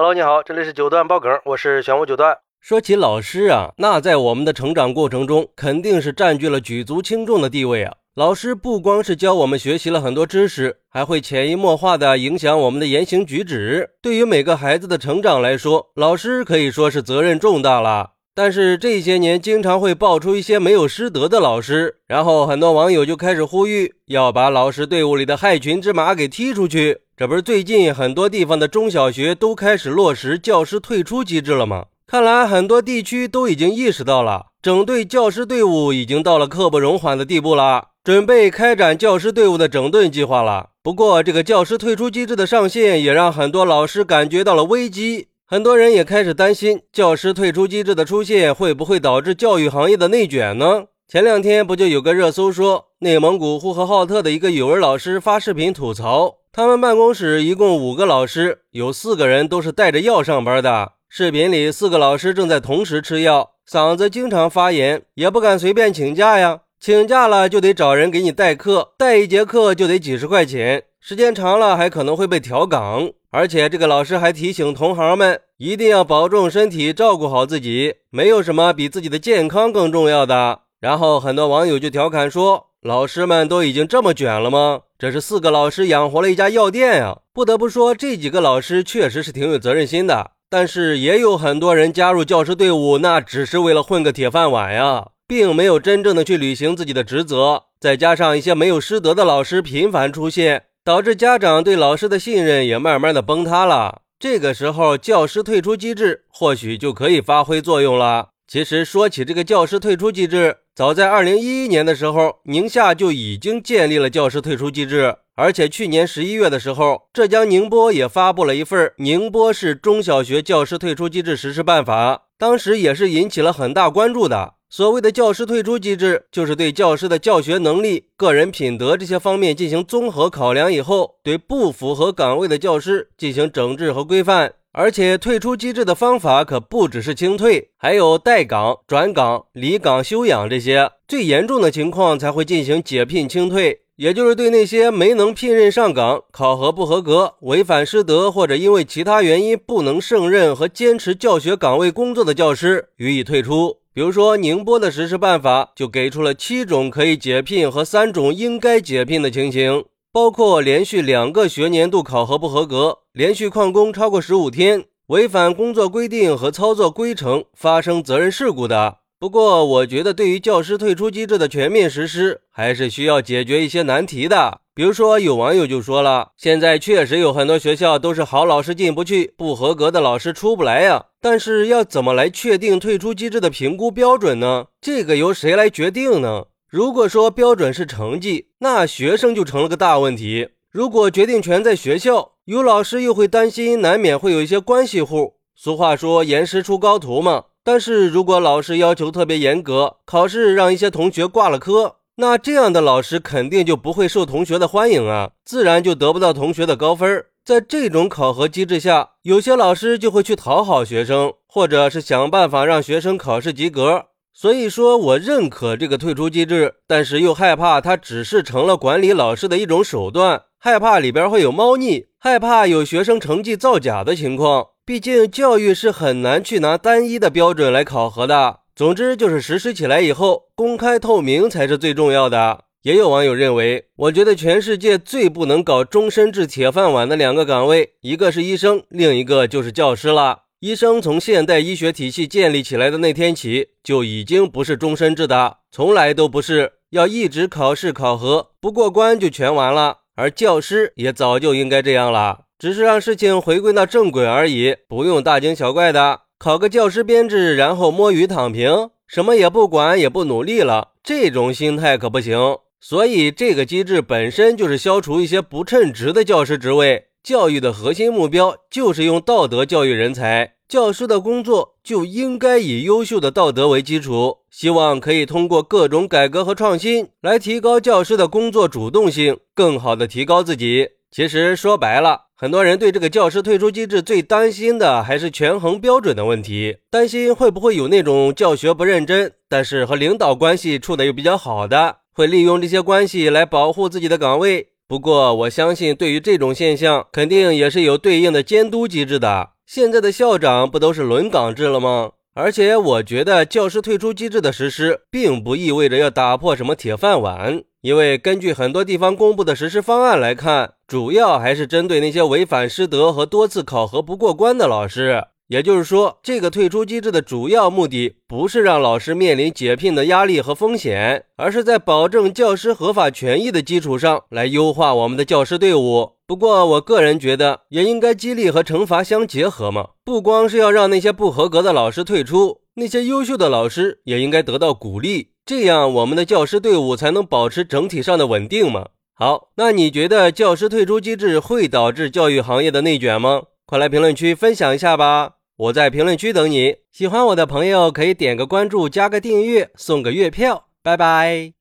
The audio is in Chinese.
Hello，你好，这里是九段爆梗，我是玄武九段。说起老师啊，那在我们的成长过程中，肯定是占据了举足轻重的地位啊。老师不光是教我们学习了很多知识，还会潜移默化地影响我们的言行举止。对于每个孩子的成长来说，老师可以说是责任重大了。但是这些年经常会爆出一些没有师德的老师，然后很多网友就开始呼吁要把老师队伍里的害群之马给踢出去。这不是最近很多地方的中小学都开始落实教师退出机制了吗？看来很多地区都已经意识到了，整顿教师队伍已经到了刻不容缓的地步了，准备开展教师队伍的整顿计划了。不过，这个教师退出机制的上线也让很多老师感觉到了危机。很多人也开始担心，教师退出机制的出现会不会导致教育行业的内卷呢？前两天不就有个热搜说，内蒙古呼和浩特的一个语文老师发视频吐槽，他们办公室一共五个老师，有四个人都是带着药上班的。视频里四个老师正在同时吃药，嗓子经常发炎，也不敢随便请假呀。请假了就得找人给你代课，代一节课就得几十块钱，时间长了还可能会被调岗。而且这个老师还提醒同行们，一定要保重身体，照顾好自己，没有什么比自己的健康更重要的。然后很多网友就调侃说：“老师们都已经这么卷了吗？这是四个老师养活了一家药店呀！”不得不说，这几个老师确实是挺有责任心的。但是也有很多人加入教师队伍，那只是为了混个铁饭碗呀，并没有真正的去履行自己的职责。再加上一些没有师德的老师频繁出现。导致家长对老师的信任也慢慢的崩塌了。这个时候，教师退出机制或许就可以发挥作用了。其实说起这个教师退出机制，早在二零一一年的时候，宁夏就已经建立了教师退出机制。而且去年十一月的时候，浙江宁波也发布了一份《宁波市中小学教师退出机制实施办法》，当时也是引起了很大关注的。所谓的教师退出机制，就是对教师的教学能力、个人品德这些方面进行综合考量以后，对不符合岗位的教师进行整治和规范。而且退出机制的方法可不只是清退，还有待岗、转岗、离岗休养这些，最严重的情况才会进行解聘清退。也就是对那些没能聘任上岗、考核不合格、违反师德或者因为其他原因不能胜任和坚持教学岗位工作的教师予以退出。比如说，宁波的实施办法就给出了七种可以解聘和三种应该解聘的情形，包括连续两个学年度考核不合格、连续旷工超过十五天、违反工作规定和操作规程、发生责任事故的。不过，我觉得对于教师退出机制的全面实施，还是需要解决一些难题的。比如说，有网友就说了，现在确实有很多学校都是好老师进不去，不合格的老师出不来呀。但是要怎么来确定退出机制的评估标准呢？这个由谁来决定呢？如果说标准是成绩，那学生就成了个大问题。如果决定权在学校，有老师又会担心，难免会有一些关系户。俗话说，严师出高徒嘛。但是如果老师要求特别严格，考试让一些同学挂了科，那这样的老师肯定就不会受同学的欢迎啊，自然就得不到同学的高分。在这种考核机制下，有些老师就会去讨好学生，或者是想办法让学生考试及格。所以说我认可这个退出机制，但是又害怕它只是成了管理老师的一种手段，害怕里边会有猫腻，害怕有学生成绩造假的情况。毕竟教育是很难去拿单一的标准来考核的。总之就是实施起来以后，公开透明才是最重要的。也有网友认为，我觉得全世界最不能搞终身制铁饭碗的两个岗位，一个是医生，另一个就是教师了。医生从现代医学体系建立起来的那天起，就已经不是终身制的，从来都不是，要一直考试考核，不过关就全完了。而教师也早就应该这样了。只是让事情回归到正轨而已，不用大惊小怪的。考个教师编制，然后摸鱼躺平，什么也不管，也不努力了，这种心态可不行。所以，这个机制本身就是消除一些不称职的教师职位。教育的核心目标就是用道德教育人才，教师的工作就应该以优秀的道德为基础。希望可以通过各种改革和创新，来提高教师的工作主动性，更好的提高自己。其实说白了。很多人对这个教师退出机制最担心的还是权衡标准的问题，担心会不会有那种教学不认真，但是和领导关系处的又比较好的，会利用这些关系来保护自己的岗位。不过我相信，对于这种现象，肯定也是有对应的监督机制的。现在的校长不都是轮岗制了吗？而且我觉得教师退出机制的实施，并不意味着要打破什么铁饭碗，因为根据很多地方公布的实施方案来看，主要还是针对那些违反师德和多次考核不过关的老师。也就是说，这个退出机制的主要目的不是让老师面临解聘的压力和风险，而是在保证教师合法权益的基础上来优化我们的教师队伍。不过，我个人觉得也应该激励和惩罚相结合嘛，不光是要让那些不合格的老师退出，那些优秀的老师也应该得到鼓励，这样我们的教师队伍才能保持整体上的稳定嘛。好，那你觉得教师退出机制会导致教育行业的内卷吗？快来评论区分享一下吧。我在评论区等你，喜欢我的朋友可以点个关注，加个订阅，送个月票，拜拜。